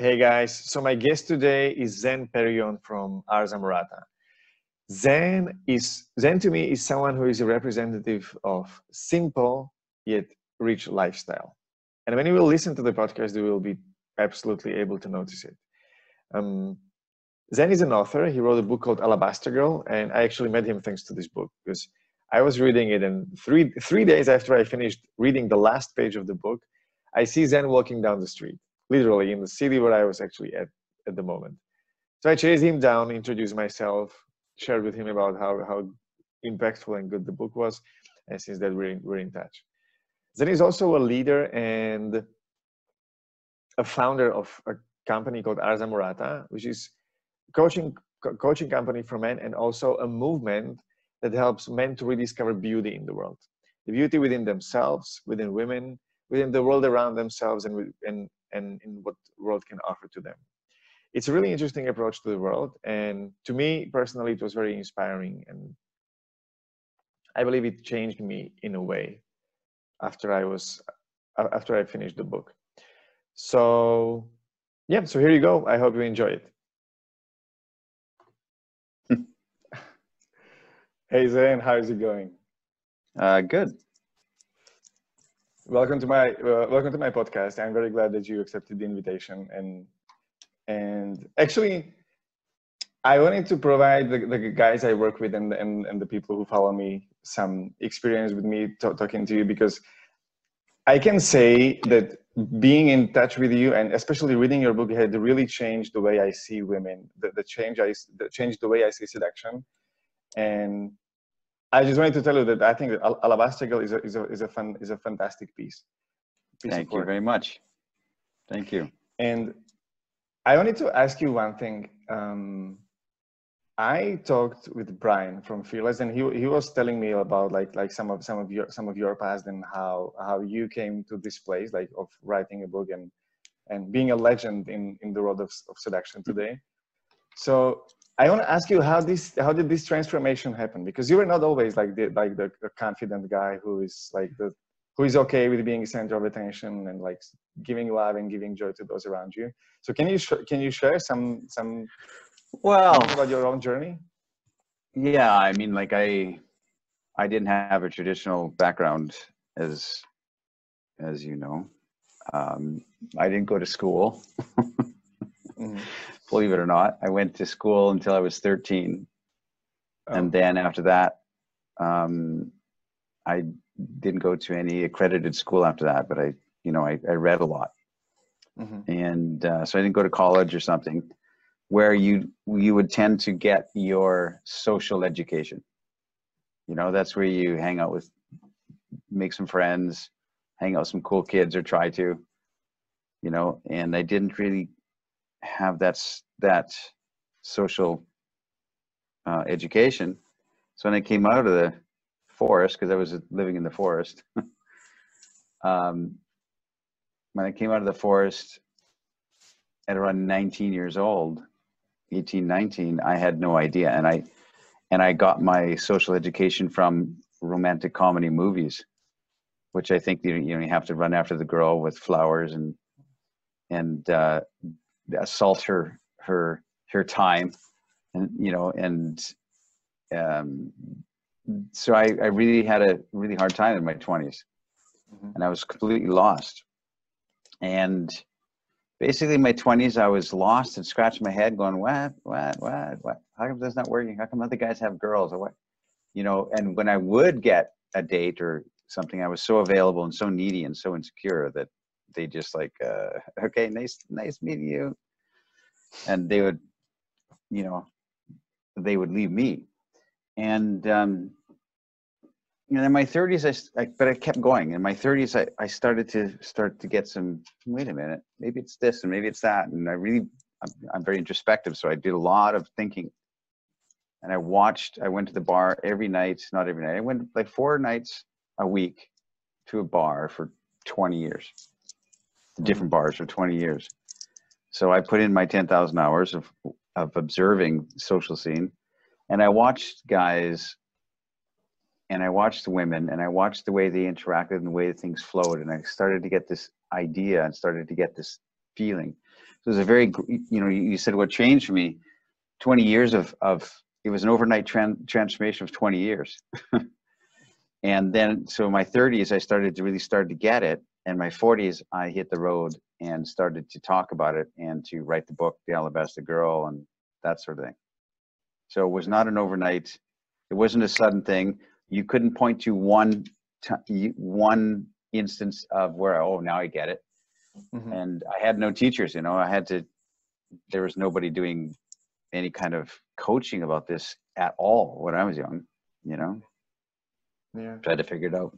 Hey guys, so my guest today is Zen Perrion from Ars Amorata. Zen is Zen to me is someone who is a representative of simple yet rich lifestyle. And when you will listen to the podcast, you will be absolutely able to notice it. Um, Zen is an author. He wrote a book called Alabaster Girl, and I actually met him thanks to this book because I was reading it, and three three days after I finished reading the last page of the book, I see Zen walking down the street, literally in the city where I was actually at at the moment. So I chased him down, introduced myself, shared with him about how how impactful and good the book was, and since that we're in, we're in touch. Zen is also a leader and a founder of a company called Ars Amorata, which is coaching co- coaching company for men and also a movement that helps men to rediscover beauty in the world, the beauty within themselves, within women, within the world around themselves, and and and in what world can offer to them. It's a really interesting approach to the world, and to me personally, it was very inspiring, and I believe it changed me in a way after I was after I finished the book. So yeah, so here you go. I hope you enjoy it. hey Zen, how is it going? Uh, good. Welcome to my uh, welcome to my podcast. I'm very glad that you accepted the invitation and and actually I wanted to provide the, the guys I work with and, and, and the people who follow me some experience with me talking to you because I can say that being in touch with you and especially reading your book had really changed the way I see women, the, the change I the changed the way I see seduction. And I just wanted to tell you that I think that Alabaster Girl is a, is a, is a, fun, is a fantastic piece. piece Thank you very much. Thank you. And I wanted to ask you one thing. Um, I talked with Brian from Fearless, and he he was telling me about like like some of some of your some of your past and how how you came to this place like of writing a book and and being a legend in in the world of, of seduction today. So I want to ask you how this how did this transformation happen? Because you were not always like the like the, the confident guy who is like the who is okay with being center of attention and like giving love and giving joy to those around you. So can you can you share some some well about your own journey yeah i mean like i i didn't have a traditional background as as you know um, i didn't go to school mm-hmm. Believe it or not i went to school until i was 13 oh. and then after that um, i didn't go to any accredited school after that but i you know i, I read a lot mm-hmm. and uh, so i didn't go to college or something where you you would tend to get your social education you know that's where you hang out with make some friends hang out with some cool kids or try to you know and i didn't really have that that social uh, education so when i came out of the forest because i was living in the forest um, when i came out of the forest at around 19 years old 18, 19, I had no idea. And I, and I got my social education from romantic comedy movies, which I think you know you have to run after the girl with flowers and and uh, assault her her her time, and you know and um, so I I really had a really hard time in my 20s, mm-hmm. and I was completely lost, and basically my 20s i was lost and scratching my head going what what what what? How come that's not working? How come other guys have girls? Or what? You know and when i would get a date or something i was so available and so needy and so insecure that they just like uh, okay nice nice meeting you. And they would you know they would leave me. And um and in my 30s I, I, but i kept going. In my 30s I, I started to start to get some wait a minute maybe it's this and maybe it's that. And i really I'm, I'm very introspective so i did a lot of thinking. And i watched i went to the bar every night not every night i went like four nights a week to a bar for 20 years. Different bars for 20 years so i put in my 10000 hours of of observing social scene and i watched guys and I watched the women and I watched the way they interacted and the way things flowed. And I started to get this idea and started to get this feeling So it was a very, you know, you said what changed for me. Twenty years of of it was an overnight tran- transformation of twenty years. and then, so in my thirties, I started to really start to get it. And my forties, I hit the road and started to talk about it and to write the book, The Alabaster Girl, and that sort of thing. So it was not an overnight. It wasn't a sudden thing. You couldn't point to one t- one instance of where oh now I get it. Mm-hmm. And I had no teachers. You know, I had to. There was nobody doing any kind of coaching about this at all when I was young. You know. Yeah. Tried to figure it out.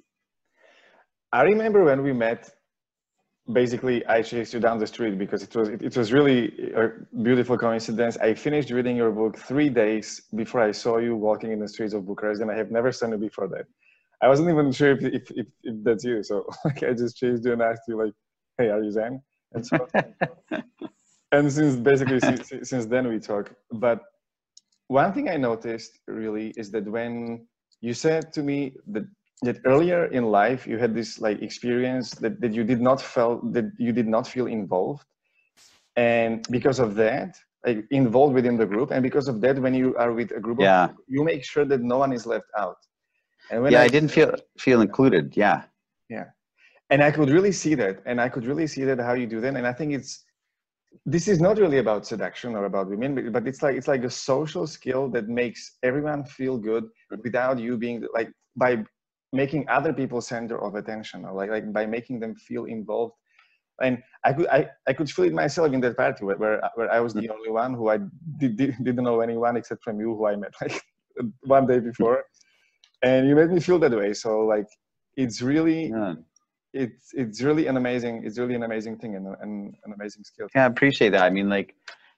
I remember when we met basically I chased you down the street because it was it, it, was really a beautiful coincidence. I finished reading your book three days before I saw you walking in the streets of Bucharest, and I have never seen you before that. I wasn't even sure if if, if, if that's you, so like I just chased you and asked you like, "Hey, are you Zen?" And so, and since basically since, since then we talk. But one thing I noticed really is that when you said to me that that earlier in life you had this like experience that, that you did not felt that you did not feel involved. And because of that like involved within the group. And because of that when you are with a group yeah. of people, you make sure that no one is left out. And when yeah I, I didn't feel feel included. Yeah. Yeah. And i could really see that. And i could really see that how you do that. And i think it's this is not really about seduction or about women but it's like it's like a social skill that makes everyone feel good. without you being like by making other people center of attention or like, like by making them feel involved. And I could I, I could feel it myself in that party where, where, where I was the mm-hmm. only one who I did, did, didn't know anyone except from you who I met like one day before. And you made me feel that way. So like it's really yeah. it's it's really an amazing it's really an amazing thing and, and an amazing skill. Yeah I appreciate that. I mean like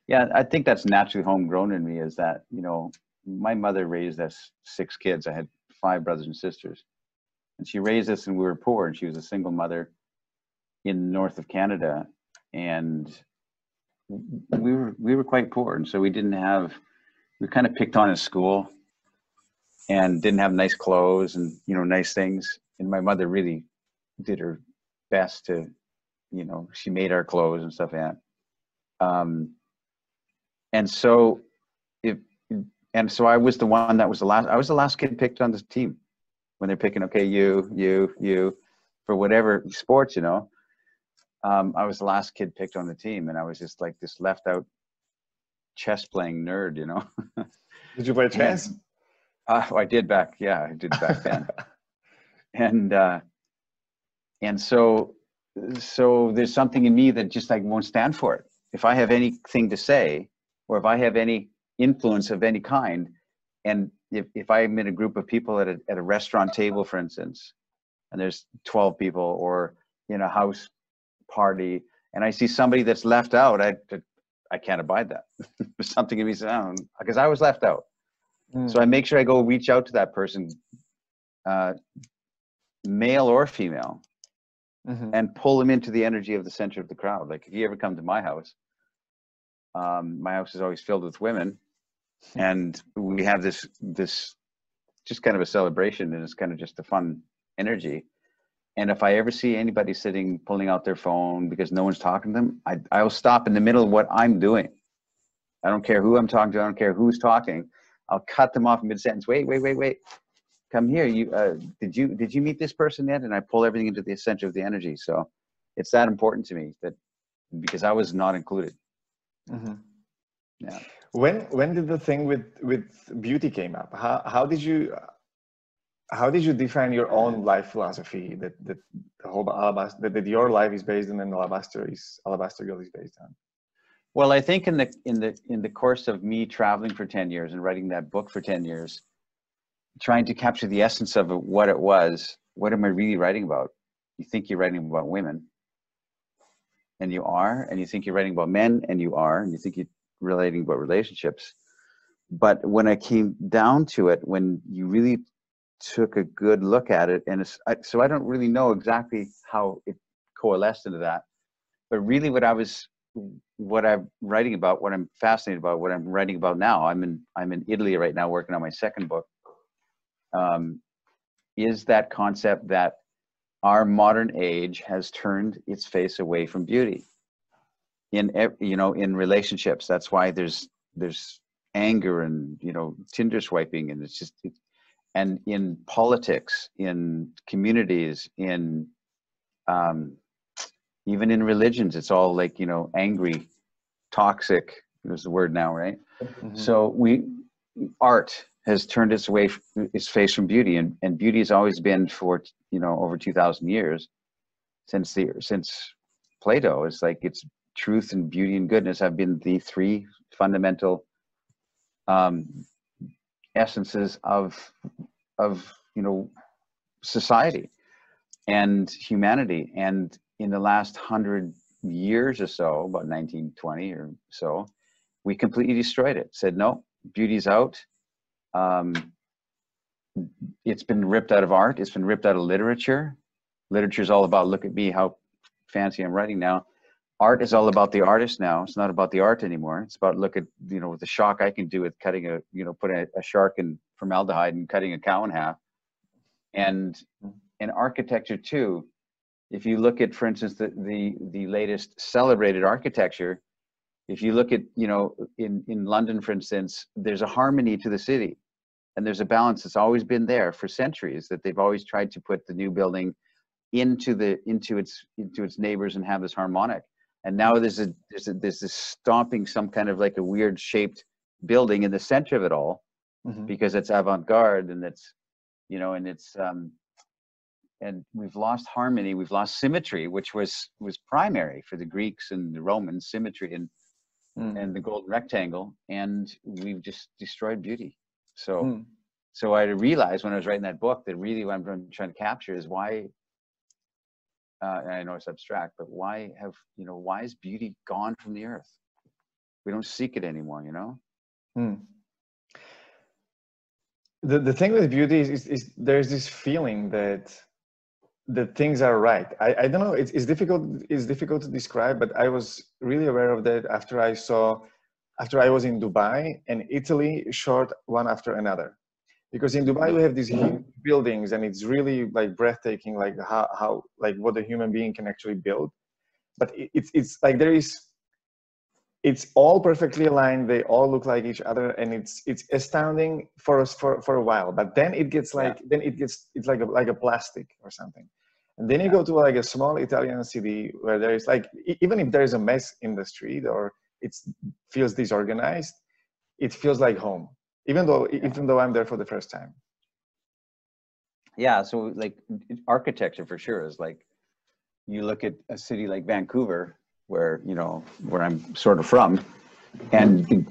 yeah I think that's naturally homegrown in me is that you know my mother raised us six kids. I had five brothers and sisters and she raised us and we were poor and she was a single mother in north of canada. And we were we were quite poor and so we didn't have we kind of picked on at school and didn't have nice clothes and you know nice things. And my mother really did her best to you know she made our clothes and stuff like that. Um and so if and so i was the one that was the last i was the last kid picked on the team when they're picking, okay, you, you, you, for whatever sports, you know. Um, I was the last kid picked on the team, and I was just like this left out chess playing nerd, you know. did you play chess? uh, I did back, yeah, I did back then. and uh, and so so there's something in me that just like won't stand for it. If I have anything to say, or if I have any influence of any kind, and if, if I'm in a group of people at a, at a restaurant table, for instance, and there's 12 people or in a house party, and I see somebody that's left out, I, I can't abide that. There's something in me saying, because I was left out. Mm. So I make sure I go reach out to that person, uh, male or female, mm-hmm. and pull them into the energy of the center of the crowd. Like if you ever come to my house, um, my house is always filled with women and we have this this just kind of a celebration and it's kind of just a fun energy. And if i ever see anybody sitting pulling out their phone because no one's talking to them i i'll stop in the middle of what i'm doing. I don't care who i'm talking to i don't care who's talking. I'll cut them off in mid sentence wait wait wait wait. Come here you uh, did you did you meet this person yet? And i pull everything into the center of the energy. So it's that important to me that because i was not included. Mm-hmm. yeah when when did the thing with with beauty came up? How how did you how did you define your own life philosophy that that the whole alabaster that, that your life is based on and alabaster is alabaster girl is based on? Well, I think in the in the in the course of me traveling for ten years and writing that book for ten years, trying to capture the essence of what it was, what am I really writing about? You think you're writing about women, and you are, and you think you're writing about men, and you are, and you think you relating about relationships. But when I came down to it, when you really took a good look at it, and I, so I don't really know exactly how it coalesced into that. But really, what I was, what I'm writing about, what I'm fascinated about, what I'm writing about now, I'm in I'm in Italy right now working on my second book. Um, is that concept that our modern age has turned its face away from beauty in you know in relationships. That's why there's there's anger and you know tinder swiping and it's just it, and in politics in communities in um even in religions it's all like you know angry toxic is the word now right? Mhm. so we art has turned its way its face from beauty and, and beauty has always been for you know over 2000 years since the since plato. It's like it's truth and beauty and goodness have been the three fundamental um essences of of you know society and humanity. And in the last hundred years or so about 1920 or so we completely destroyed it. Said no beauty's out. Um, it's been ripped out of art. It's been ripped out of literature. Literature is all about look at me how fancy i'm writing now art is all about the artist now. It's not about the art anymore. It's about look at you know the shock i can do with cutting a you know putting a, a shark in formaldehyde and cutting a cow in half. And mm-hmm. in architecture too if you look at for instance the the, the latest celebrated architecture if you look at you know in in london for instance there's a harmony to the city. And there's a balance that's always been there for centuries that they've always tried to put the new building into the into its into its neighbors and have this harmonic and now there's a there's a there's this stomping some kind of like a weird shaped building in the center of it all Mhm. because it's avant-garde and it's you know and it's um and we've lost harmony we've lost symmetry which was was primary for the greeks and the romans symmetry and Mm. and the golden rectangle and we've just destroyed beauty so Mm. so i realized when i was writing that book that really what i'm trying to capture is why uh, and i know it's abstract but why have you know why is beauty gone from the earth we don't seek it anymore you know Mm. The, the thing with beauty is, is, is there's this feeling that that things are right. I, I don't know. It's, it's difficult. It's difficult to describe, but I was really aware of that after I saw, after I was in Dubai and Italy, short one after another, because in Dubai we have these huge buildings and it's really like breathtaking, like how, how like what a human being can actually build. But it's it's like there is it's all perfectly aligned they all look like each other and it's it's astounding for us for, for a while. But then it gets like then it gets it's like a like a plastic or something. And then you go to like a small italian city where there is like even if there is a mess in the street or it feels disorganized it feels like home even though even though i'm there for the first time. Yeah so like architecture for sure is like you look at a city like vancouver where you know where i'm sort of from and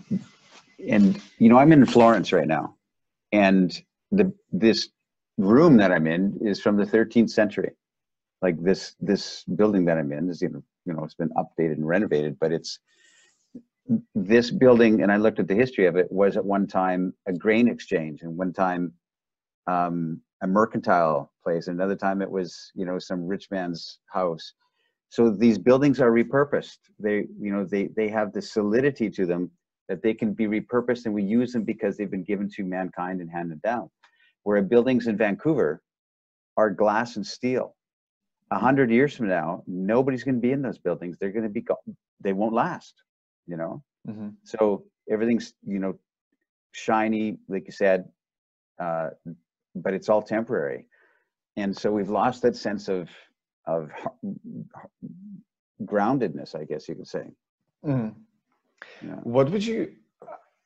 and you know i'm in florence right now. And the this room that i'm in is from the 13th century. Like this this building that i'm in is you know you know it's been updated and renovated but it's this building and i looked at the history of it was at one time a grain exchange and one time um, a mercantile place and another time it was you know some rich man's house. So these buildings are repurposed. They you know they they have the solidity to them that they can be repurposed and we use them because they've been given to mankind and handed down. Where buildings in vancouver are glass and steel. A hundred years from now nobody's going to be in those buildings. They're going to be gone. They won't last you know mm-hmm. so everything's you know shiny like you said uh, but it's all temporary and so we've lost that sense of of groundedness i guess you could say mm-hmm. yeah. what would you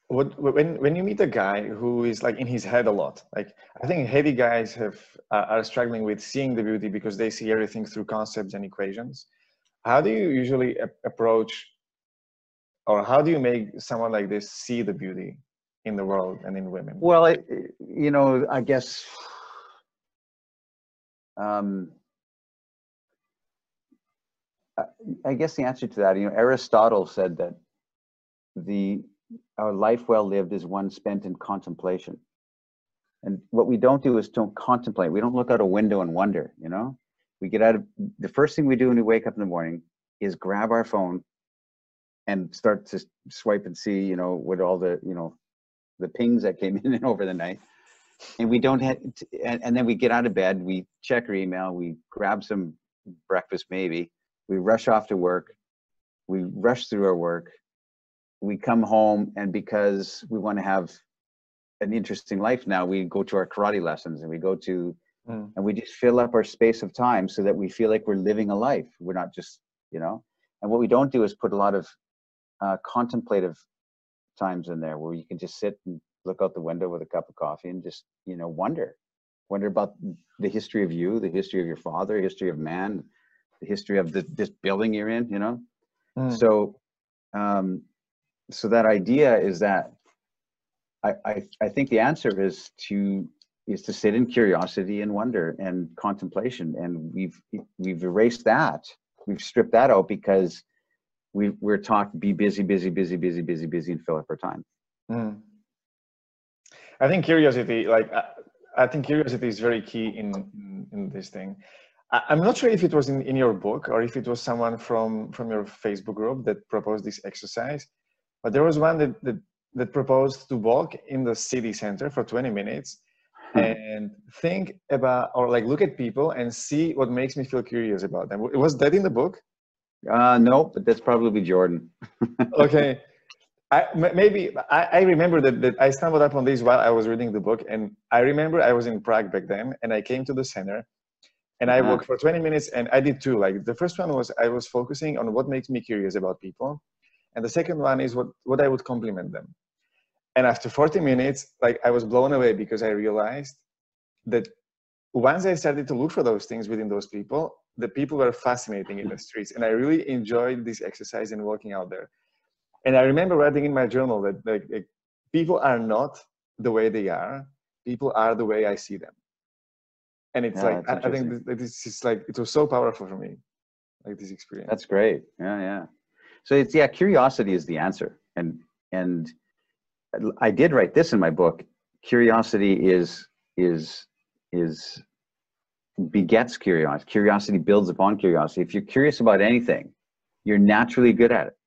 what when when you meet a guy who is like in his head a lot like i think heavy guys have uh, are struggling with seeing the beauty because they see everything through concepts and equations how do you usually a- approach or how do you make someone like this see the beauty in the world and in women well it, you know i guess um I guess the answer to that, you know, Aristotle said that the our life well lived is one spent in contemplation. And what we don't do is don't contemplate. We don't look out a window and wonder, you know? We get out of the first thing we do when we wake up in the morning is grab our phone and start to swipe and see, you know, what all the, you know, the pings that came in over the night. And we don't have, and, and then we get out of bed, we check our email, we grab some breakfast maybe, we rush off to work we rush through our work we come home and because we want to have an interesting life now we go to our karate lessons and we go to mm. and we just fill up our space of time so that we feel like we're living a life we're not just you know and what we don't do is put a lot of uh, contemplative times in there where you can just sit and look out the window with a cup of coffee and just you know wonder wonder about the history of you the history of your father history of man the history of the, this building you're in you know? Mm. so um so that idea is that I, I i think the answer is to is to sit in curiosity and wonder and contemplation. And we've we've erased that. We've stripped that out because we we're taught be busy busy busy busy busy busy and fill up our time mm. i think curiosity like I, I think curiosity is very key in in, in this thing I'm not sure if it was in, in your book or if it was someone from, from your Facebook group that proposed this exercise, but there was one that, that, that proposed to walk in the city center for 20 minutes hmm. and think about or like look at people and see what makes me feel curious about them. Was that in the book? Uh, no, but that's probably Jordan. okay. I, maybe I, I remember that, that I stumbled upon this while I was reading the book, and I remember I was in Prague back then, and I came to the center, and I uh-huh. walked for 20 minutes and I did two. Like the first one was I was focusing on what makes me curious about people. And the second one is what, what I would compliment them. And after 40 minutes, like I was blown away because I realized that once I started to look for those things within those people, the people were fascinating in the streets. And I really enjoyed this exercise and walking out there. And I remember writing in my journal that like, like people are not the way they are, people are the way I see them. And it's yeah, like I, I, think this is like it was so powerful for me like this experience. That's great. Yeah yeah. So it's yeah curiosity is the answer. And and i did write this in my book. Curiosity is is is begets curiosity curiosity builds upon curiosity. If you're curious about anything you're naturally good at it.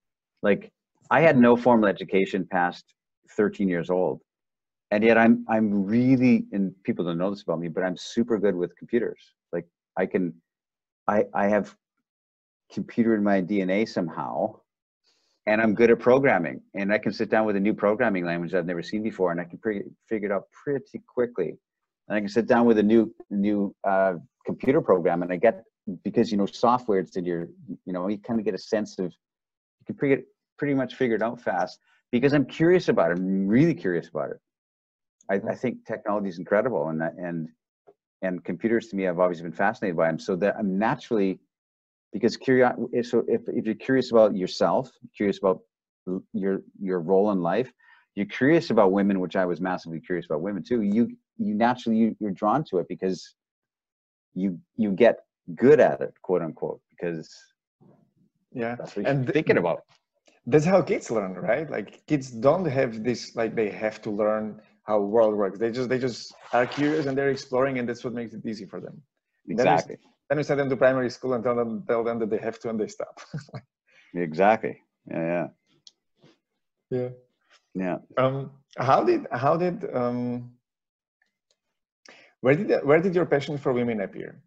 Like i had no formal education past 13 years old and yet i'm i'm really and people don't know this about me but i'm super good with computers. Like i can i i have computer in my dna somehow and i'm good at programming and i can sit down with a new programming language i've never seen before and i can pre- figure it out pretty quickly and i can sit down with a new new uh, computer program and i get because you know software it's in your you know you kind of get a sense of you can pretty, pretty much figure it out fast because i'm curious about it i'm really curious about it I, I think technology is incredible, and and and computers to me, I've always been fascinated by them. So that I'm naturally because curious. So if if you're curious about yourself, curious about your your role in life, you're curious about women, which I was massively curious about women too. You you naturally you, you're drawn to it because you you get good at it, quote unquote, because yeah, that's what and you're thinking about. That's how kids learn, right? Like kids don't have this like they have to learn how world works. They just they just are curious and they're exploring, and that's what makes it easy for them. Exactly. Then we, then we send them to primary school and tell them tell them that they have to and they stop. exactly. Yeah. Yeah. Yeah. Yeah. Um, how did how did um, where did where did your passion for women appear?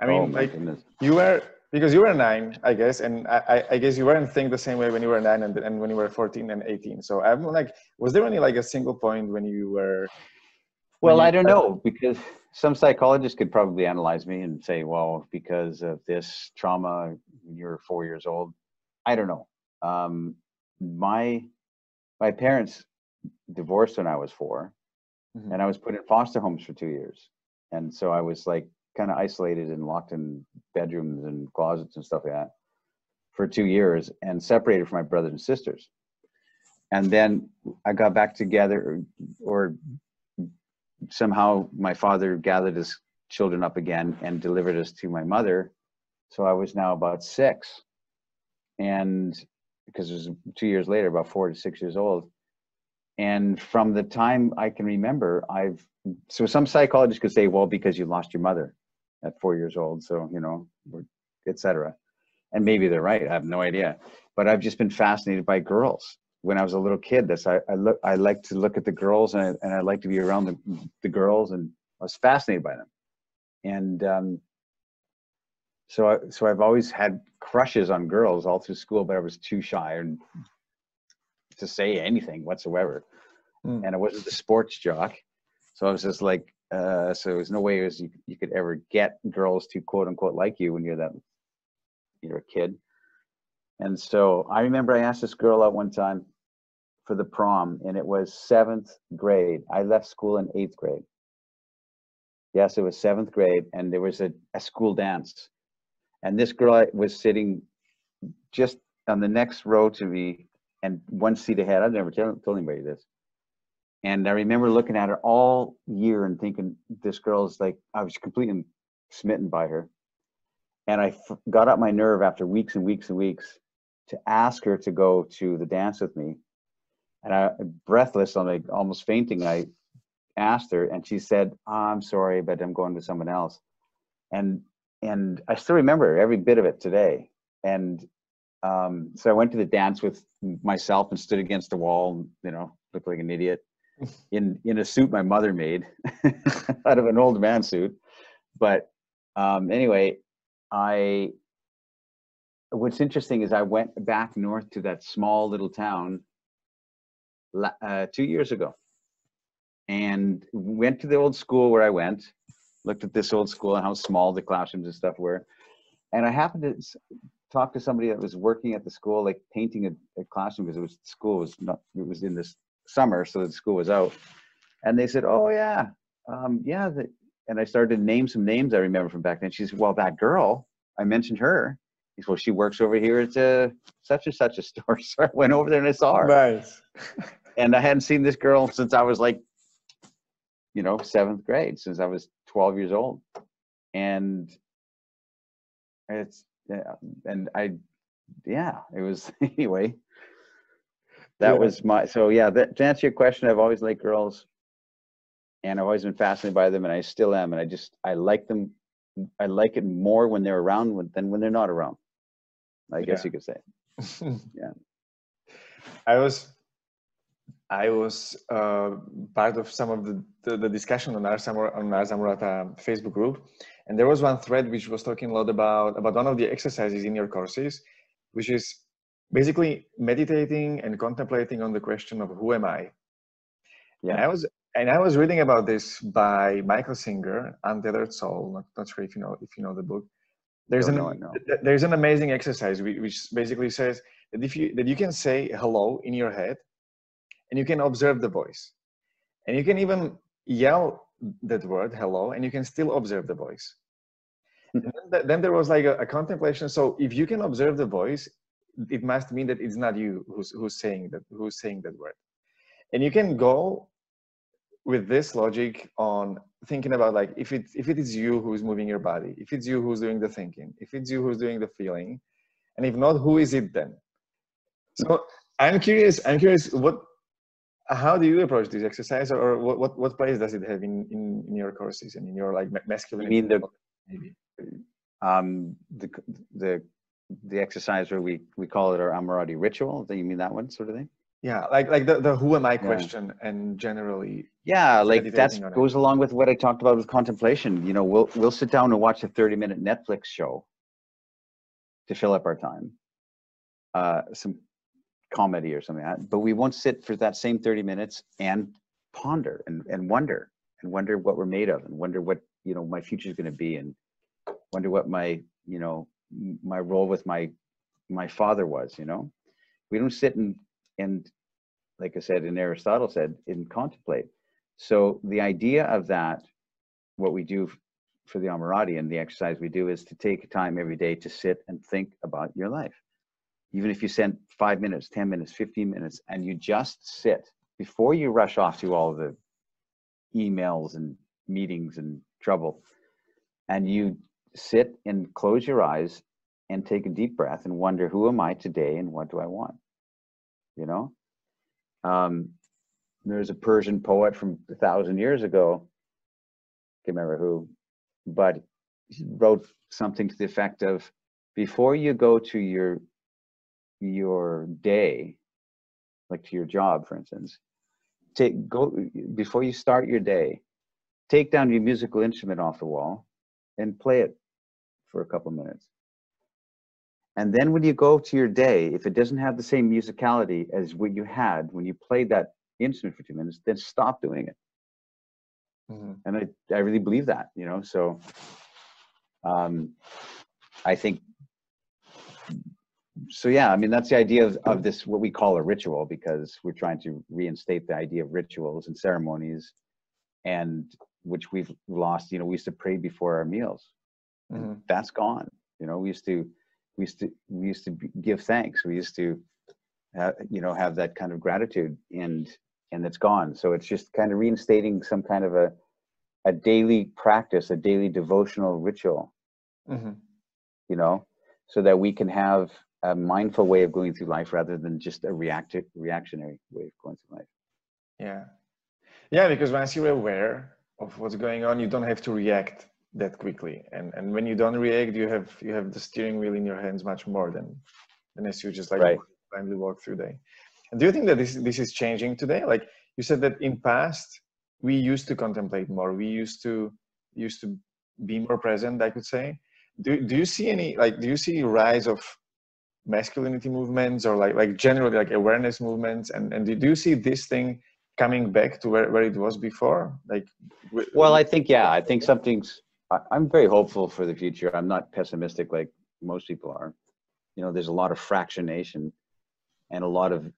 I mean, oh, like goodness. you were because you were nine, I guess, and I, I guess you weren't think the same way when you were nine and, and when you were 14 and 18. So I'm like, was there any like a single point when you were? Well, you I don't know because some psychologists could probably analyze me and say, well, because of this trauma, you're four years old. I don't know. Um, my my parents divorced when I was 4 mm-hmm. and I was put in foster homes for two years, and so I was like kind of isolated and locked in bedrooms and closets and stuff like that for two years and separated from my brothers and sisters. And then I got back together, or, or somehow my father gathered his children up again and delivered us to my mother. So I was now about six. And because it was two years later, about four to six years old. And from the time I can remember, I've so some psychologists could say, well, because you lost your mother at four years old. So, you know, etc. And maybe they're right. I have no idea. But I've just been fascinated by girls. When I was a little kid, that's I, I look I like to look at the girls and I, and I like to be around the, the girls and I was fascinated by them. And um, so I, so I've always had crushes on girls all through school, but I was too shy and to say anything whatsoever. Mm. And I wasn't the sports jock, so I was just like, uh, so there's no way was you, you could ever get girls to quote unquote like you when you're that you're a kid. And so I remember I asked this girl out one time for the prom, and it was seventh grade. I left school in eighth grade. Yes, it was seventh grade, and there was a, a school dance. And this girl was sitting just on the next row to me and one seat ahead. I've never tell, told anybody this. And I remember looking at her all year and thinking, this girl's like, I was completely smitten by her. And I f- got up my nerve after weeks and weeks and weeks to ask her to go to the dance with me. And I, breathless, I'm like almost fainting. I asked her, and she said, "I'm sorry, but I'm going with someone else." And and I still remember every bit of it today. And um, so I went to the dance with myself and stood against the wall. You know, looked like an idiot in in a suit my mother made out of an old man suit. But um, anyway, I what's interesting is I went back north to that small little town uh, two years ago and went to the old school where I went, looked at this old school and how small the classrooms and stuff were. And I happened to talk to somebody that was working at the school, like painting a, a classroom because it was school was not, it was in this summer, so the school was out. And they said, oh yeah, um, yeah. The, and I started to name some names I remember from back then. She said, well, that girl, I mentioned her. He said, well, she works over here at uh, such and such a store. So I went over there and I saw her. Nice. and I hadn't seen this girl since I was like, you know, seventh grade, since I was 12 years old. And it's, yeah, and I, yeah, it was, anyway, that Yeah. was my, so yeah, that, to answer your question, I've always liked girls and I've always been fascinated by them and I still am. And I just, I like them. I like it more when they're around when- than when they're not around. I guess Yeah. you could say. Yeah. I was I was uh, part of some of the, the, the discussion on Arsamur, on Ars Amorata Facebook group, and there was one thread which was talking a lot about about one of the exercises in your courses, which is basically meditating and contemplating on the question of who am I. And Yeah. I was and I was reading about this by Michael Singer, Untethered Soul. Not, not sure if you know if you know the book. There's an no. there's an amazing exercise which basically says that if you that you can say hello in your head, and you can observe the voice, and you can even yell that word hello, and you can still observe the voice. Hmm. Then, th- then there was like a, a contemplation. So if you can observe the voice, it must mean that it's not you who's who's saying that who's saying that word, and you can go with this logic on thinking about like if it if it is you who's moving your body if it's you who's doing the thinking if it's you who's doing the feeling and if not who is it then so i'm curious i'm curious what how do you approach this exercise or what what, what place does it have in, in in your courses and in your like ma- masculine mean the- maybe Um, the, the, the exercise where we, we call it our Amorati ritual. Do you mean that one sort of thing? yeah like like the, the who am i Yeah. question and generally Yeah, like that on it. goes along with what I talked about with contemplation. You know, we'll we'll sit down and watch a 30 minute Netflix show to fill up our time. Uh some comedy or something like that. But we won't sit for that same 30 minutes and ponder and, and wonder and wonder what we're made of and wonder what, you know, my future is gonna be and wonder what my, you know, my role with my my father was, you know. We don't sit and and like I said, and Aristotle said, and contemplate. So the idea of that, what we do for the Amorati and the exercise we do is to take time every day to sit and think about your life. Even if you spend five minutes, 10 minutes, 15 minutes, and you just sit before you rush off to all the emails and meetings and trouble, and you sit and close your eyes and take a deep breath and wonder, who am I today and what do I want? You know? Um, there's a Persian poet from a thousand years ago, can't remember who, but he wrote something to the effect of, before you go to your your day, like to your job, for instance, take go before you start your day, take down your musical instrument off the wall and play it for a couple minutes. And then when you go to your day, if it doesn't have the same musicality as what you had when you played that instrument for two minutes, then stop doing it. Mm-hmm. And I, I really believe that, you know, so um, I think, so yeah, I mean, that's the idea of, of this, what we call a ritual, because we're trying to reinstate the idea of rituals and ceremonies and which we've lost, you know, we used to pray before our meals. Mm-hmm. That's gone. You know, we used to, we used to, we used to give thanks. We used to, have, you know, have that kind of gratitude and, and it's gone. So it's just kind of reinstating some kind of a, a daily practice, a daily devotional ritual, mm-hmm. you know, so that we can have a mindful way of going through life rather than just a reactive, reactionary way of going through life. Yeah. Yeah, because once you're aware of what's going on, you don't have to react that quickly. And and when you don't react, you have you have the steering wheel in your hands much more than than as you just like right. blindly walk through day. And do you think that this this is changing today? Like you said that in past we used to contemplate more. We used to used to be more present. I could say. Do do you see any like do you see rise of masculinity movements or like like generally like awareness movements and and do you see this thing coming back to where, where it was before? Like well i think yeah i think something's i'm very hopeful for the future. I'm not pessimistic like most people are. You know there's a lot of fractionation and a lot of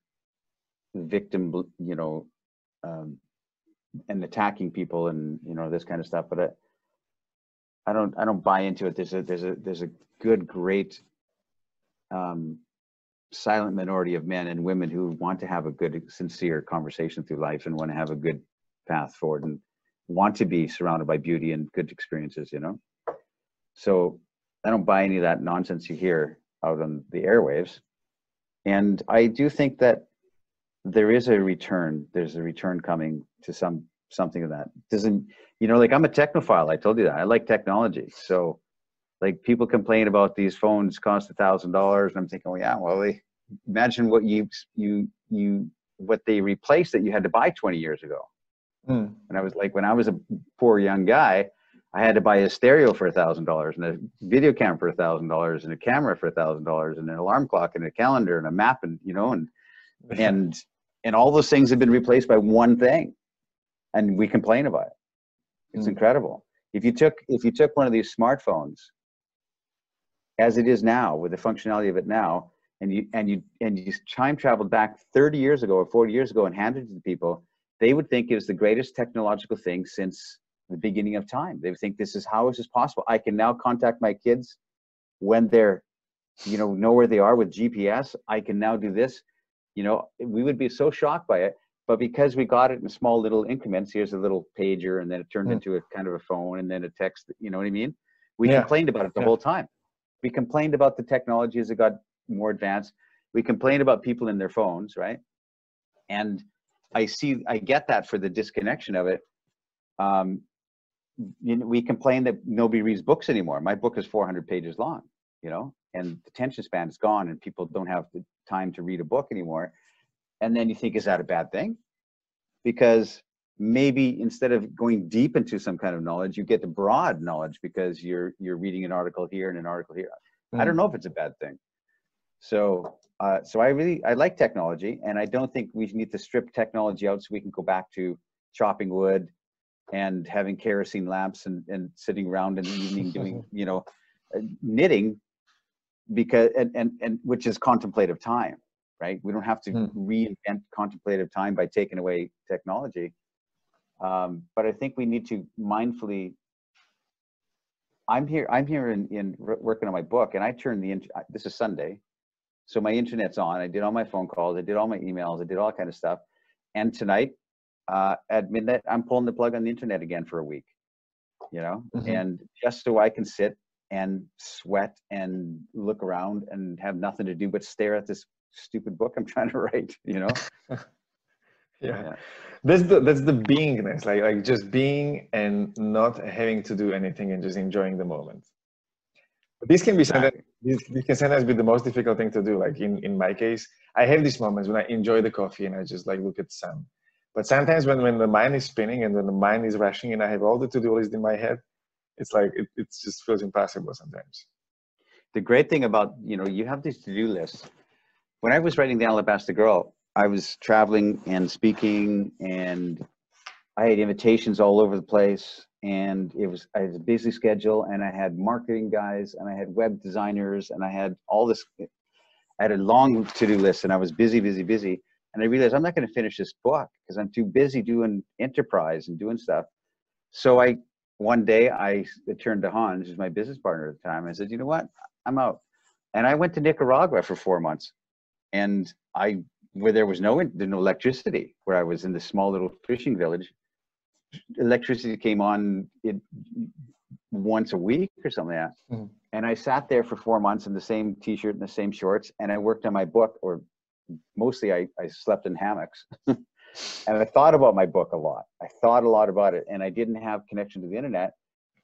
victim you know um, and attacking people and you know this kind of stuff but I, I don't i don't buy into it. There's a there's a there's a good great um silent minority of men and women who want to have a good sincere conversation through life and want to have a good path forward and want to be surrounded by beauty and good experiences you know? So i don't buy any of that nonsense you hear out on the airwaves. And i do think that there is a return there's a return coming to some something of that. Doesn't you know like i'm a technophile i told you that. I like technology. So like people complain about these phones cost a thousand dollars and i'm thinking well yeah well they, imagine what you you you what they replaced that you had to buy 20 years ago mm. and i was like when i was a poor young guy i had to buy a stereo for a thousand dollars and a video camera for a thousand dollars and a camera for a thousand dollars and an alarm clock and a calendar and a map and you know and and and all those things have been replaced by one thing and we complain about it it's mm. incredible if you took if you took one of these smartphones as it is now with the functionality of it now and you and you and you time traveled back 30 years ago or 40 years ago and handed it to people they would think it was the greatest technological thing since the beginning of time. They would think this is how is this possible? I can now contact my kids when they're you know know where they are with gps i can now do this. You know we would be so shocked by it. But because we got it in small little increments here's a little pager and then it turned mm. into a kind of a phone and then a text you know what i mean? We yeah. complained about it the yeah. whole time we complained about the technology as it got more advanced. We complained about people in their phones, right? And I see, I get that for the disconnection of it. Um, you know, we complain that nobody reads books anymore. My book is 400 pages long, you know, and the attention span is gone, and people don't have the time to read a book anymore. And then you think, is that a bad thing? Because maybe instead of going deep into some kind of knowledge, you get the broad knowledge because you're you're reading an article here and an article here. Mm. I don't know if it's a bad thing. So uh, so I really I like technology, and I don't think we need to strip technology out so we can go back to chopping wood and having kerosene lamps and, and sitting around in the evening doing you know uh, knitting because and, and and which is contemplative time right we don't have to mm. reinvent contemplative time by taking away technology um, but I think we need to mindfully. I'm here. I'm here in, in working on my book, and I turned the. This is Sunday, so my internet's on. I did all my phone calls. I did all my emails. I did all kind of stuff. And tonight, uh, at midnight, I'm pulling the plug on the internet again for a week. You know, mm-hmm. and just so I can sit and sweat and look around and have nothing to do but stare at this stupid book I'm trying to write. You know. yeah. yeah. that's the that's the beingness like like just being and not having to do anything and just enjoying the moment. This can be something this, this can sometimes be the most difficult thing to do like in in my case i have these moments when i enjoy the coffee and i just like look at the sun. But sometimes when when the mind is spinning and when the mind is rushing and i have all the to-do list in my head it's like it, it just feels impossible sometimes. The great thing about you know you have these to-do lists when i was writing the alabaster girl i was traveling and speaking and i had invitations all over the place and it was i had a busy schedule and i had marketing guys and i had web designers and i had all this i had a long to-do list and i was busy busy busy. And i realized i'm not going to finish this book because i'm too busy doing enterprise and doing stuff. So i one day i turned to hans who's my business partner at the time i said you know what? I'm out. And I went to Nicaragua for four months, and I where there was no no electricity, where I was in this small little fishing village. Electricity came on it once a week or something like that. Mm-hmm. And I sat there for four months in the same t-shirt and the same shorts, and I worked on my book, or mostly I, I slept in hammocks. and I thought about my book a lot. I thought a lot about it, and I didn't have connection to the internet.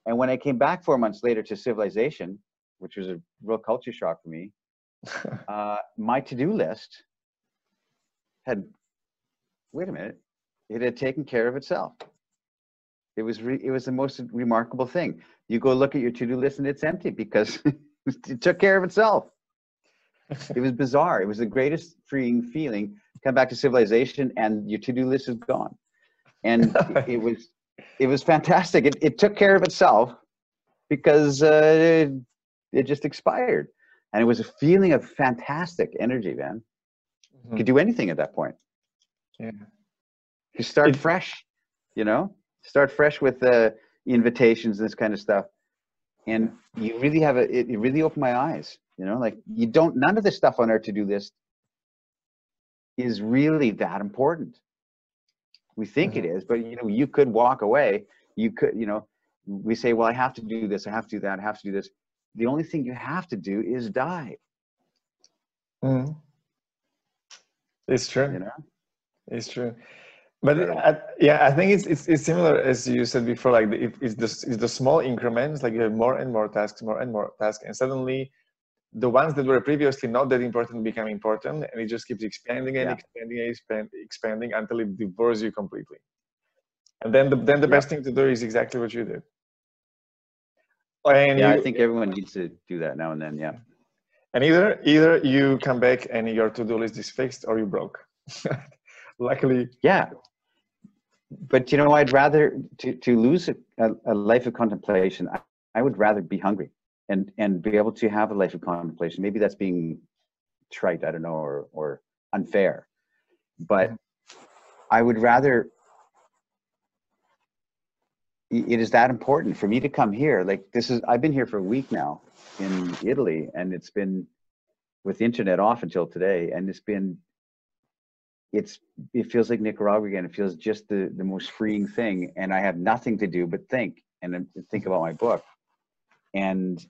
And when I came back four months later to Civilization, which was a real culture shock for me. uh, my to-do list had, wait a minute, it had taken care of itself. It was re- it was the most remarkable thing. You go look at your to-do list and it's empty because it took care of itself. it was bizarre. It was the greatest freeing feeling. Come back to civilization and your to-do list is gone. And it, it was it was fantastic. It, it took care of itself because uh, it just expired. And it was a feeling of fantastic energy, man. Mm-hmm. Could do anything at that point. Yeah. You start it, fresh, you know, start fresh with the uh, invitations this kind of stuff. And you really have a, it, it really opened my eyes, you know, like you don't, none of the stuff on our to-do list is really that important. We think mm-hmm. it is, but you know, you could walk away. You could, you know, we say, well, I have to do this. I have to do that. I have to do this the only thing you have to do is die. Mm. It's true. You know, it's true. But uh, yeah, I think it's, it's, it's similar as you said before. Like the, it's the it's the small increments. Like you have more and more tasks, more and more tasks, and suddenly the ones that were previously not that important become important, and it just keeps expanding and yeah. expanding and expand, expanding until it devours you completely. And then the then the yeah. best thing to do is exactly what you did. And yeah, you, I think everyone needs to do that now and then. Yeah. And either either you come back and your to-do list is fixed, or you broke. Luckily. Yeah. But you know, I'd rather to to lose a, a life of contemplation. I, I would rather be hungry and and be able to have a life of contemplation. Maybe that's being trite, I don't know, or or unfair. But I would rather it is that important for me to come here. Like this is, I've been here for a week now in Italy, and it's been with internet off until today, and it's been, it's, it feels like Nicaragua again. It feels just the the most freeing thing, and I have nothing to do but think and think about my book, and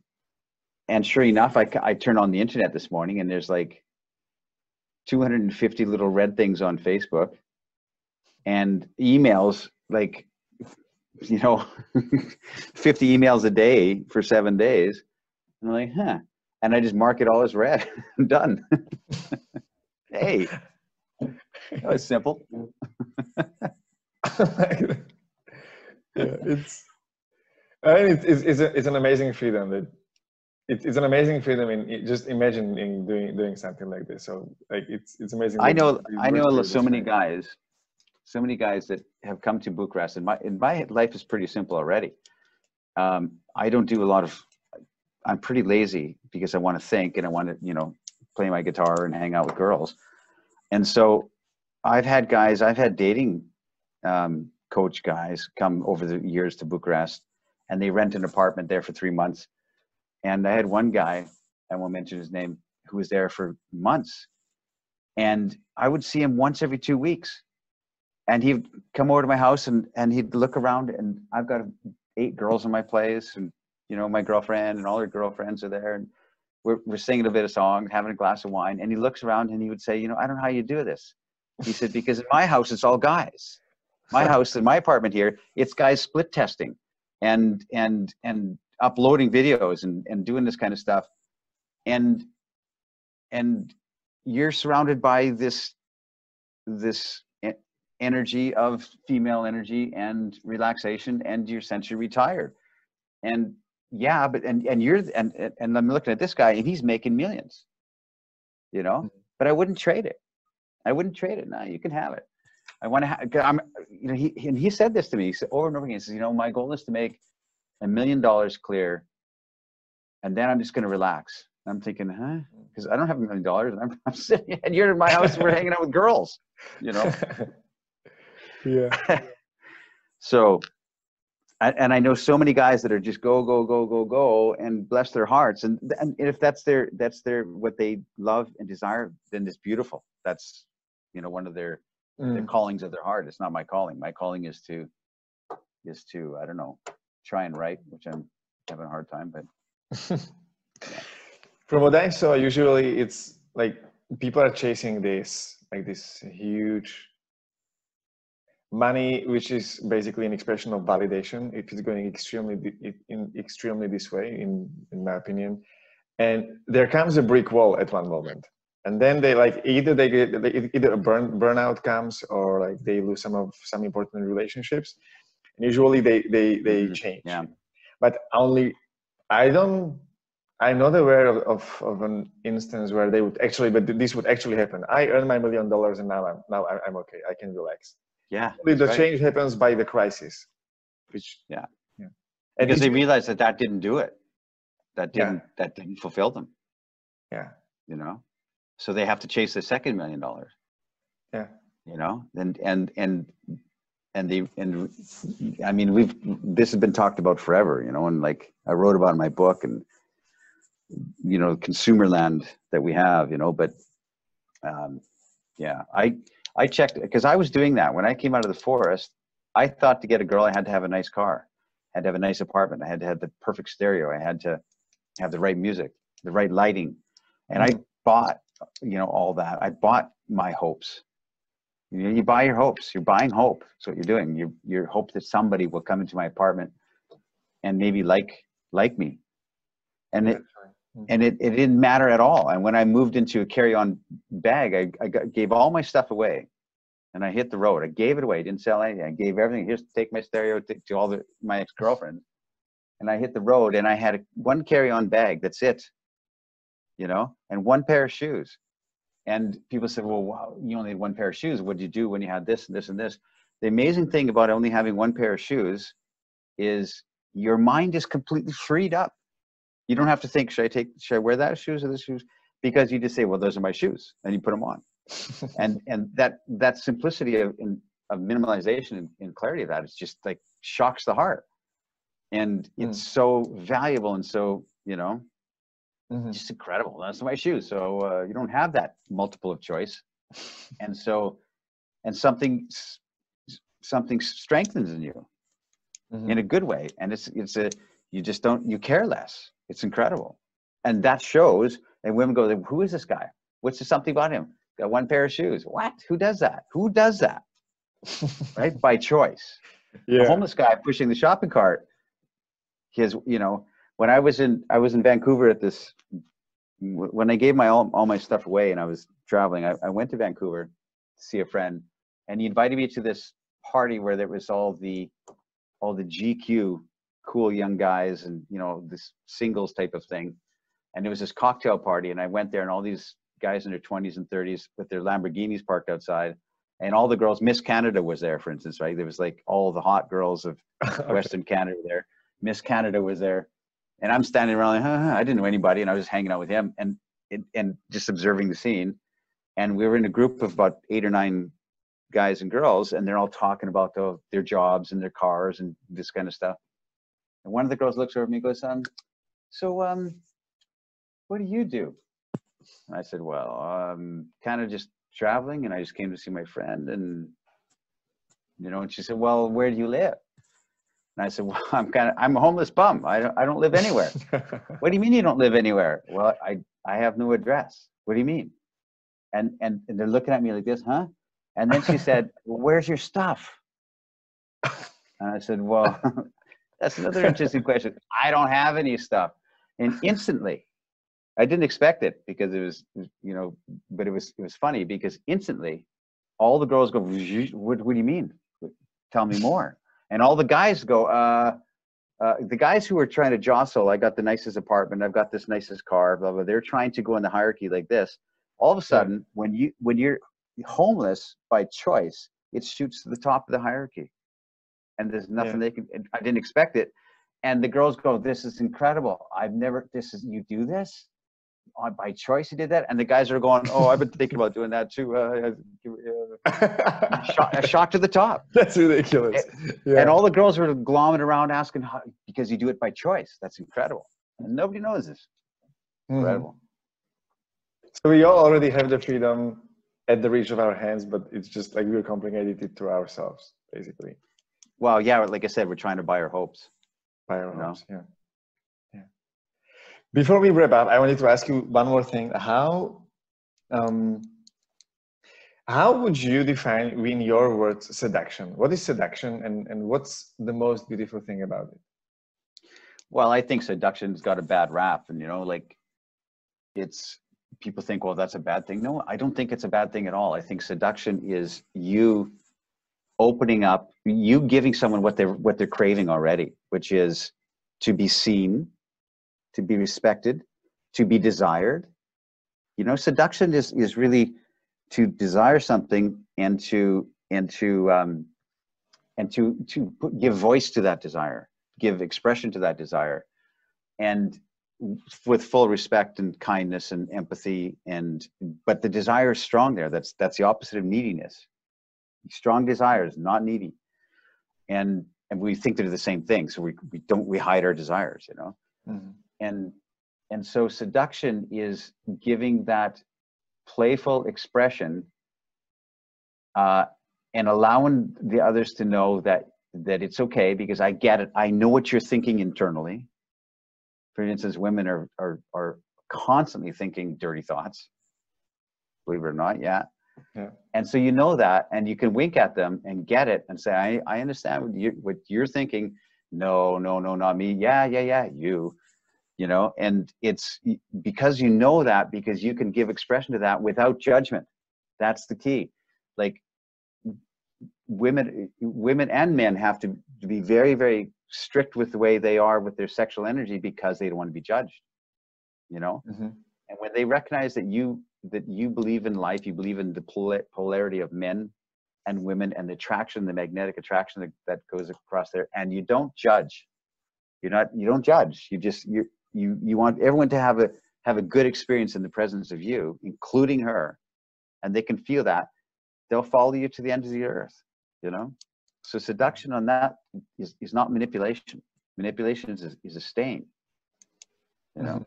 and sure enough, I I turned on the internet this morning, and there's like 250 little red things on Facebook, and emails like you know, 50 emails a day for seven days. And I'm like, huh. And I just mark it all as red. I'm done. hey, that was simple. yeah, it's, I mean, it's, it's, it's, a, it's an amazing freedom that it, it's an amazing freedom in just imagining doing doing something like this. So like it's it's amazing. I know I know so many guys so many guys that have come to Bucharest, and my and my life is pretty simple already. Um, I don't do a lot of. I'm pretty lazy because I want to think and I want to, you know, play my guitar and hang out with girls. And so, I've had guys, I've had dating um, coach guys come over the years to Bucharest, and they rent an apartment there for three months. And I had one guy, I won't mention his name, who was there for months, and I would see him once every two weeks and he'd come over to my house and and he'd look around and I've got eight girls in my place and you know my girlfriend and all her girlfriends are there and we're, we're singing a bit of song having a glass of wine and he looks around and he would say you know I don't know how you do this. He said because in my house it's all guys. My house in my apartment here it's guys split testing and and and uploading videos and and doing this kind of stuff. And and you're surrounded by this this energy of female energy and relaxation and you're essentially retired. And yeah, but and and you're and and- I'm looking at this guy and he's making millions, you know. Mhm. But I wouldn't trade it. I wouldn't trade it. No, you can have it. I want to. Ha- I'm. You know, he he- and he said this to me he said over and over again. He says, you know, my goal is to make a million dollars clear, and then I'm just going to relax. And I'm thinking, huh? Because I don't have a million dollars, and I'm, I'm sitting, and you're in my house. and we're hanging out with girls, you know. yeah. so and, and i know so many guys that are just go go go go go and bless their hearts. And, and if that's their that's their what they love and desire then it's beautiful. That's you know one of their their Mm. callings of their heart. It's not my calling. My calling is to is to i don't know try and write which i'm having a hard time but From what I saw, usually it's like people are chasing this, like this huge money, which is basically an expression of validation. If it's going extremely in extremely this way, in in my opinion, and there comes a brick wall at one moment, and then they like either they get they, either a burn burnout comes or like they lose some of some important relationships. And usually they they they Mhm, change. Yeah. But only i don't i'm not aware of, of, of an instance where they would actually but this would actually happen. I earn my million dollars and now i'm now i'm okay. I can relax yeah the right. change happens by the crisis. Which Yeah. yeah. And because they realized that that didn't do it. That didn't that didn't fulfill them. Yeah. You know? So they have to chase the second million dollars. Yeah. You know? And and and and the and i mean we've this has been talked about forever you know? And like i wrote about in my book and you know consumer land that we have you know? But um yeah i i checked because i was doing that when i came out of the forest i thought to get a girl i had to have a nice car I had to have a nice apartment i had to have the perfect stereo i had to have the right music the right lighting and i mm. bought you know all that i bought my hopes you know, you buy your hopes. You're buying hope. That's what you're doing. You you hope that somebody will come into my apartment and maybe like like me. And it. And it, it didn't matter at all. And when I moved into a carry-on bag, I, I gave all my stuff away, and I hit the road. I gave it away. Didn't sell anything. I gave everything. Here's take my stereo to, to all the my ex-girlfriends, and I hit the road. And I had a, one carry-on bag. That's it. You know, and one pair of shoes. And people said, "Well, wow, you only had one pair of shoes. What did you do when you had this and this and this?" The amazing thing about only having one pair of shoes is your mind is completely freed up. You don't have to think, should I take, should I wear that shoes or this shoes? Because you just say, well, those are my shoes, and you put them on. And and that that simplicity of in, of minimalization and, and clarity of that is just like shocks the heart, and it's so valuable and so you know Mhm. just incredible. That's my shoes. So uh, you don't have that multiple of choice, and so and something something strengthens in you Mhm. in a good way and it's it's a you just don't you care less it's incredible. And that shows and women go who is this guy? What's there something about him? Got one pair of shoes. What? Who does that? Who does that? Right? By choice. The yeah. homeless guy pushing the shopping cart his you know when i was in i was in vancouver at this when i gave my all, all my stuff away and i was traveling I, I went to vancouver to see a friend and he invited me to this party where there was all the all the gq cool young guys and you know this singles type of thing and it was this cocktail party and i went there and all these guys in their 20s and 30s with their lamborghinis parked outside and all the girls miss canada was there for instance right there was like all the hot girls of. Western Canada there. Miss Canada was there, and I'm standing around like, huh, I didn't know anybody, and I was just hanging out with him and and, and just observing the scene. And we were in a group of about eight or nine guys and girls, and they're all talking about the, their jobs and their cars and this kind of stuff. And one of the girls looks over at me and goes, um, so um, what do you do? And I said, well, I'm kind of just traveling, and I just came to see my friend, and you know, and she said, well, where do you live? And I said, well, I'm kind of, I'm a homeless bum. I don't, I don't live anywhere. what do you mean you don't live anywhere? Well, I, I have no address. What do you mean? And, and, and they're looking at me like this, huh? And then she said, well, where's your stuff? And I said, well, that's another interesting question. I don't have any stuff. And instantly, I didn't expect it because it was, you know, but it was, it was funny because instantly all the girls go, what, what do you mean? Tell me more. And all the guys go, uh, uh, the guys who are trying to jostle, I got the nicest apartment, I've got this nicest car, blah blah. They're trying to go in the hierarchy like this. All of a sudden, when you when you're homeless by choice, it shoots to the top of the hierarchy, and there's nothing Yeah. they can. I didn't expect it, and the girls go, "This is incredible! I've never. This is you do this." By choice, you did that, and the guys are going, "Oh, I've been thinking about doing that too." Uh, uh, shock, a shot to the top. That's ridiculous. Yeah. And all the girls were glomming around asking how, because you do it by choice. That's incredible. And nobody knows this. Mhm. Incredible. So we all already have the freedom at the reach of our hands, but it's just like we're complicated it to ourselves, basically, Well, yeah, like I said, we're trying to buy our hopes. Buy our You know? Yeah. Yeah. Before we wrap up, I wanted to ask you one more thing. How, um, how would you define, in your words, seduction? What is seduction, and and what's the most beautiful thing about it? Well, I think seduction's got a bad rap, and you know, like it's people think, well, that's a bad thing. No, I don't think it's a bad thing at all. I think seduction is you opening up, you giving someone what they're what they're craving already, which is to be seen, to be respected, to be desired. You know, seduction is is really to desire something and to and to um, and to to put, give voice to that desire give expression to that desire. And with full respect and kindness and empathy and but the desire is strong there. That's that's the opposite of neediness strong desires not needy and and we think they're the same thing so we, we don't we hide our desires you know Mhm. and and so seduction is giving that playful expression uh, and allowing the others to know that that it's okay because I get it. I know what you're thinking internally. For instance, women are are are constantly thinking dirty thoughts. Believe it or not, yeah. Yeah. And so you know that, and you can wink at them and get it, and say, "I I understand what you what you're thinking." No, no, no, not me. Yeah, yeah, yeah, you. You know, and it's because you know that because you can give expression to that without judgment. That's the key. Like women women and men have to, be very very strict with the way they are with their sexual energy because they don't want to be judged you know Mhm. and when they recognize that you that you believe in life you believe in the polarity of men and women and the attraction the magnetic attraction that, that goes across there and you don't judge. You're not you don't judge. You just you you you want everyone to have a have a good experience in the presence of you including her and they can feel that. They'll follow you to the end of the earth you know? So seduction on that is, is not manipulation. Manipulation is is a stain you know mm-hmm.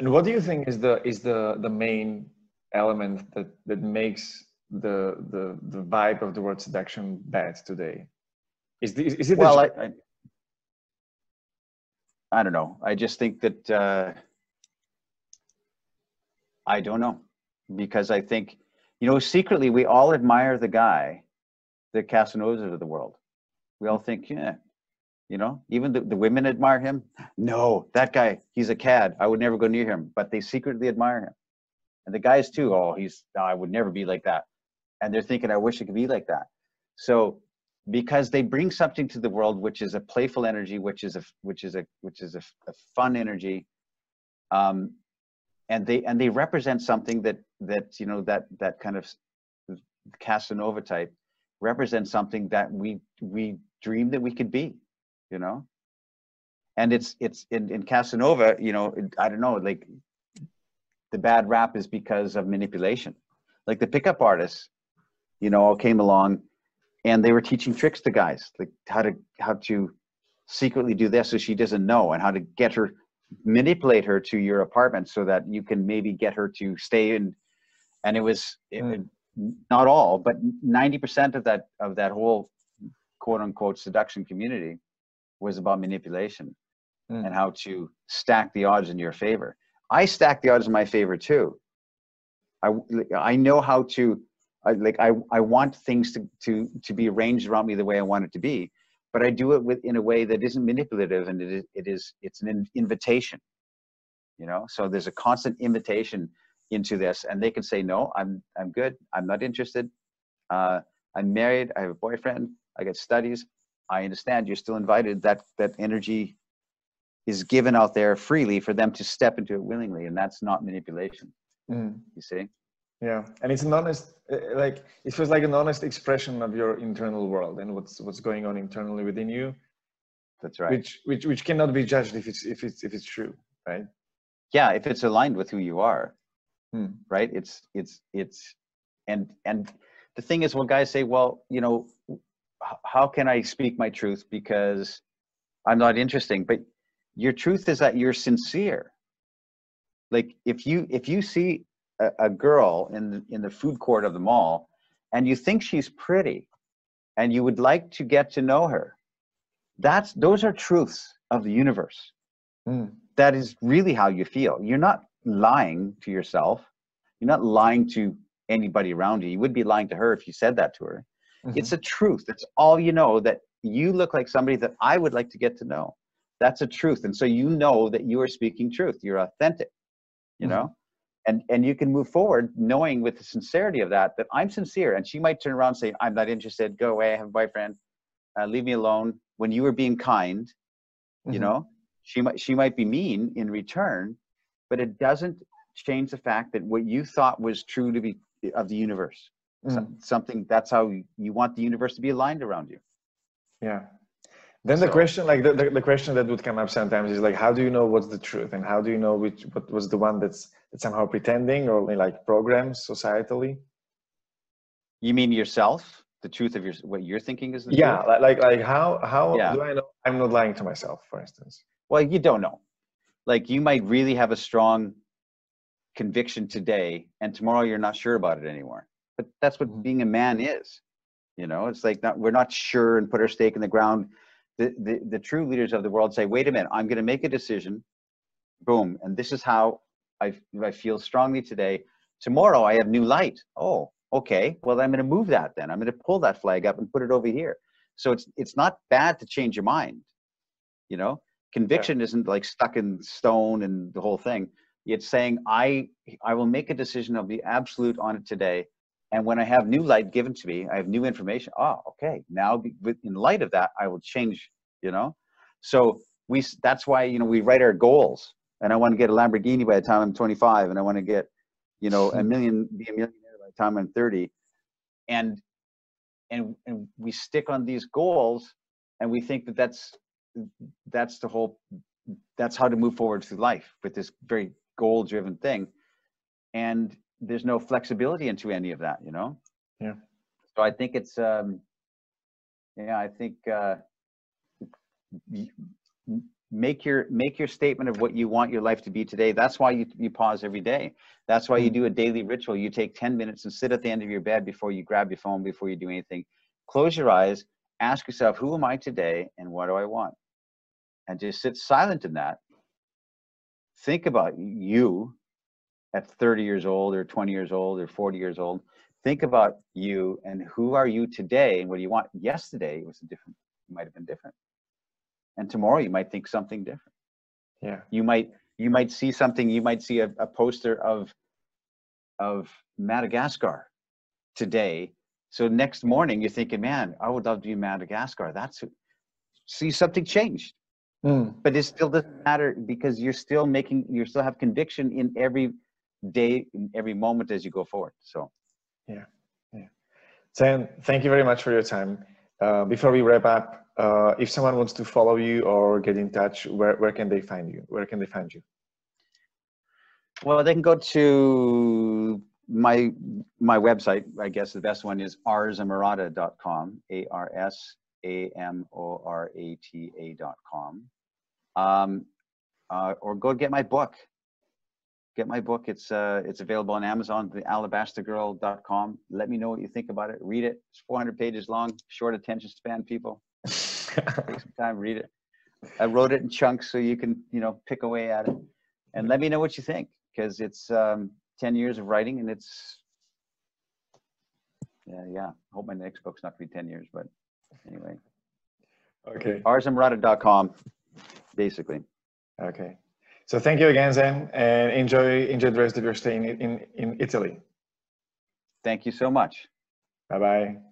And what do you think is the is the the main element that that makes the the the vibe of the word seduction bad today? Is the, is it the well gen- I, I i don't know. I just think that uh i don't know. Because i think you know secretly we all admire the guy the casanovas of the world. We all think yeah you know even the, the women admire him? No that guy he's a cad. I would never go near him but they secretly admire him. And the guys too oh he's i would never be like that. And they're thinking i wish i could be like that. So because they bring something to the world which is a playful energy which is a which is a which is a, a fun energy um and they and they represent something that that you know that that kind of casanova type represents something that we we dream that we could be you know and it's it's in, in casanova you know i don't know like the bad rap is because of manipulation like the pickup artists you know all came along and they were teaching tricks to guys like how to how to secretly do this so she doesn't know and how to get her manipulate her to your apartment so that you can maybe get her to stay in and it was it, Mm. not all but 90% of that of that whole quote unquote seduction community was about manipulation Mm. and how to stack the odds in your favor i stack the odds in my favor too i i know how to I, like I, I want things to, to to be arranged around me the way I want it to be, but I do it with in a way that isn't manipulative and it is it is it's an in- invitation, you know. So there's a constant invitation into this, and they can say no, I'm I'm good, I'm not interested. Uh, I'm married, I have a boyfriend, I got studies, I understand you're still invited. That that energy is given out there freely for them to step into it willingly, and that's not manipulation. Mm. You see? Yeah, and it's an honest, uh, like it feels like an honest expression of your internal world and what's what's going on internally within you, That's right. which which which cannot be judged if it's if it's if it's true, right? yeah, if it's aligned with who you are, Hmm. right? It's it's it's and and the thing is, when guys say, well, you know, how can I speak my truth because I'm not interesting? But your truth is that you're sincere. Like if you if you see a, a girl in the, in the food court of the mall and you think she's pretty and you would like to get to know her, that's those are truths of the universe Mm. that is really how you feel. You're not lying to yourself. You're not lying to anybody around you. You would be lying to her if you said that to her. Mhm. It's a truth. It's all you know that you look like somebody that I would like to get to know. That's a truth. And so you know that you are speaking truth. You're authentic, you Mhm. know? And and you can move forward knowing with the sincerity of that that I'm sincere. And she might turn around and say, I'm not interested. Go away. I have a boyfriend. Uh, leave me alone. When you were being kind, you Mhm. know she might she might be mean in return but it doesn't change the fact that what you thought was true to be of the universe So- Mm. something that's how you- want the universe to be aligned around you Yeah. Then the question, like the, the, the question that would come up sometimes is like, how do you know what's the truth, and how do you know which what was the one that's that's somehow pretending or like programs societally? you mean yourself the truth of your what you're thinking is the Yeah, truth? like like, like how how Yeah. do I know I'm not lying to myself, for instance? well you don't know like you might really have a strong conviction today and tomorrow you're not sure about it anymore but that's what Mhm. being a man is you know? It's like not we're not sure and put our stake in the ground. The, the the true leaders of the world say wait a minute i'm going to make a decision. Boom. And this is how i i feel strongly today. Tomorrow i have new light. Oh okay. Well i'm going to move that then. I'm going to pull that flag up and put it over here. So it's it's not bad to change your mind you know? Conviction isn't like stuck in stone and the whole thing. It's saying i i will make a decision. I'll be absolute on it today and when i have new light given to me i have new information oh okay now in light of that i will change you know? So we. That's why you know we write our goals. And i want to get a lamborghini by the time i'm 25 and i want to get you know a million be a millionaire by the time i'm 30 and and and we stick on these goals and we think that that's that's the whole that's how to move forward through life with this very goal driven thing. And there's no flexibility into any of that you know? Yeah. so i think it's um yeah i think uh make your make your statement of what you want your life to be today. That's why you, you pause every day. That's why you Mm. do a daily ritual. You take 10 minutes and sit at the end of your bed before you grab your phone before you do anything. Close your eyes. Ask yourself who am i today and what do i want? And just sit silent in that. Think about you at 30 years old or 20 years old or 40 years old think about you and who are you today and what do you want? Yesterday was a different it might have been different. And tomorrow you might think something different. Yeah. you might you might see something you might see a, a poster of of madagascar today. So next morning you're thinking man i would love to be in madagascar. That's who- see something changed. Mm. but it still doesn't matter because you're still making you still have conviction in every day in every moment as you go forward so Zen, thank you very much for your time. Uh, before we wrap up, uh, if someone wants to follow you or get in touch, where, where can they find you? Where can they find you? well they can go to my my website i guess the best one is arsamorata.com a-r-s-a-m-o-r-a-t-a.com um, uh, or go get my book get my book. It's uh, it's available on amazon the alabastergirl.com let me know what you think about it. Read it. It's 400 pages long short attention span people. Take some time read it. I wrote it in chunks so you can you know pick away at it. And let me know what you think because it's um, 10 years of writing and it's yeah yeah. I hope my next book's not going to be 10 years but anyway. Okay. arsamorata.com basically. Okay. So thank you again, Zen, and enjoy enjoy the rest of your stay in in, in Italy. thank you so much Bye bye.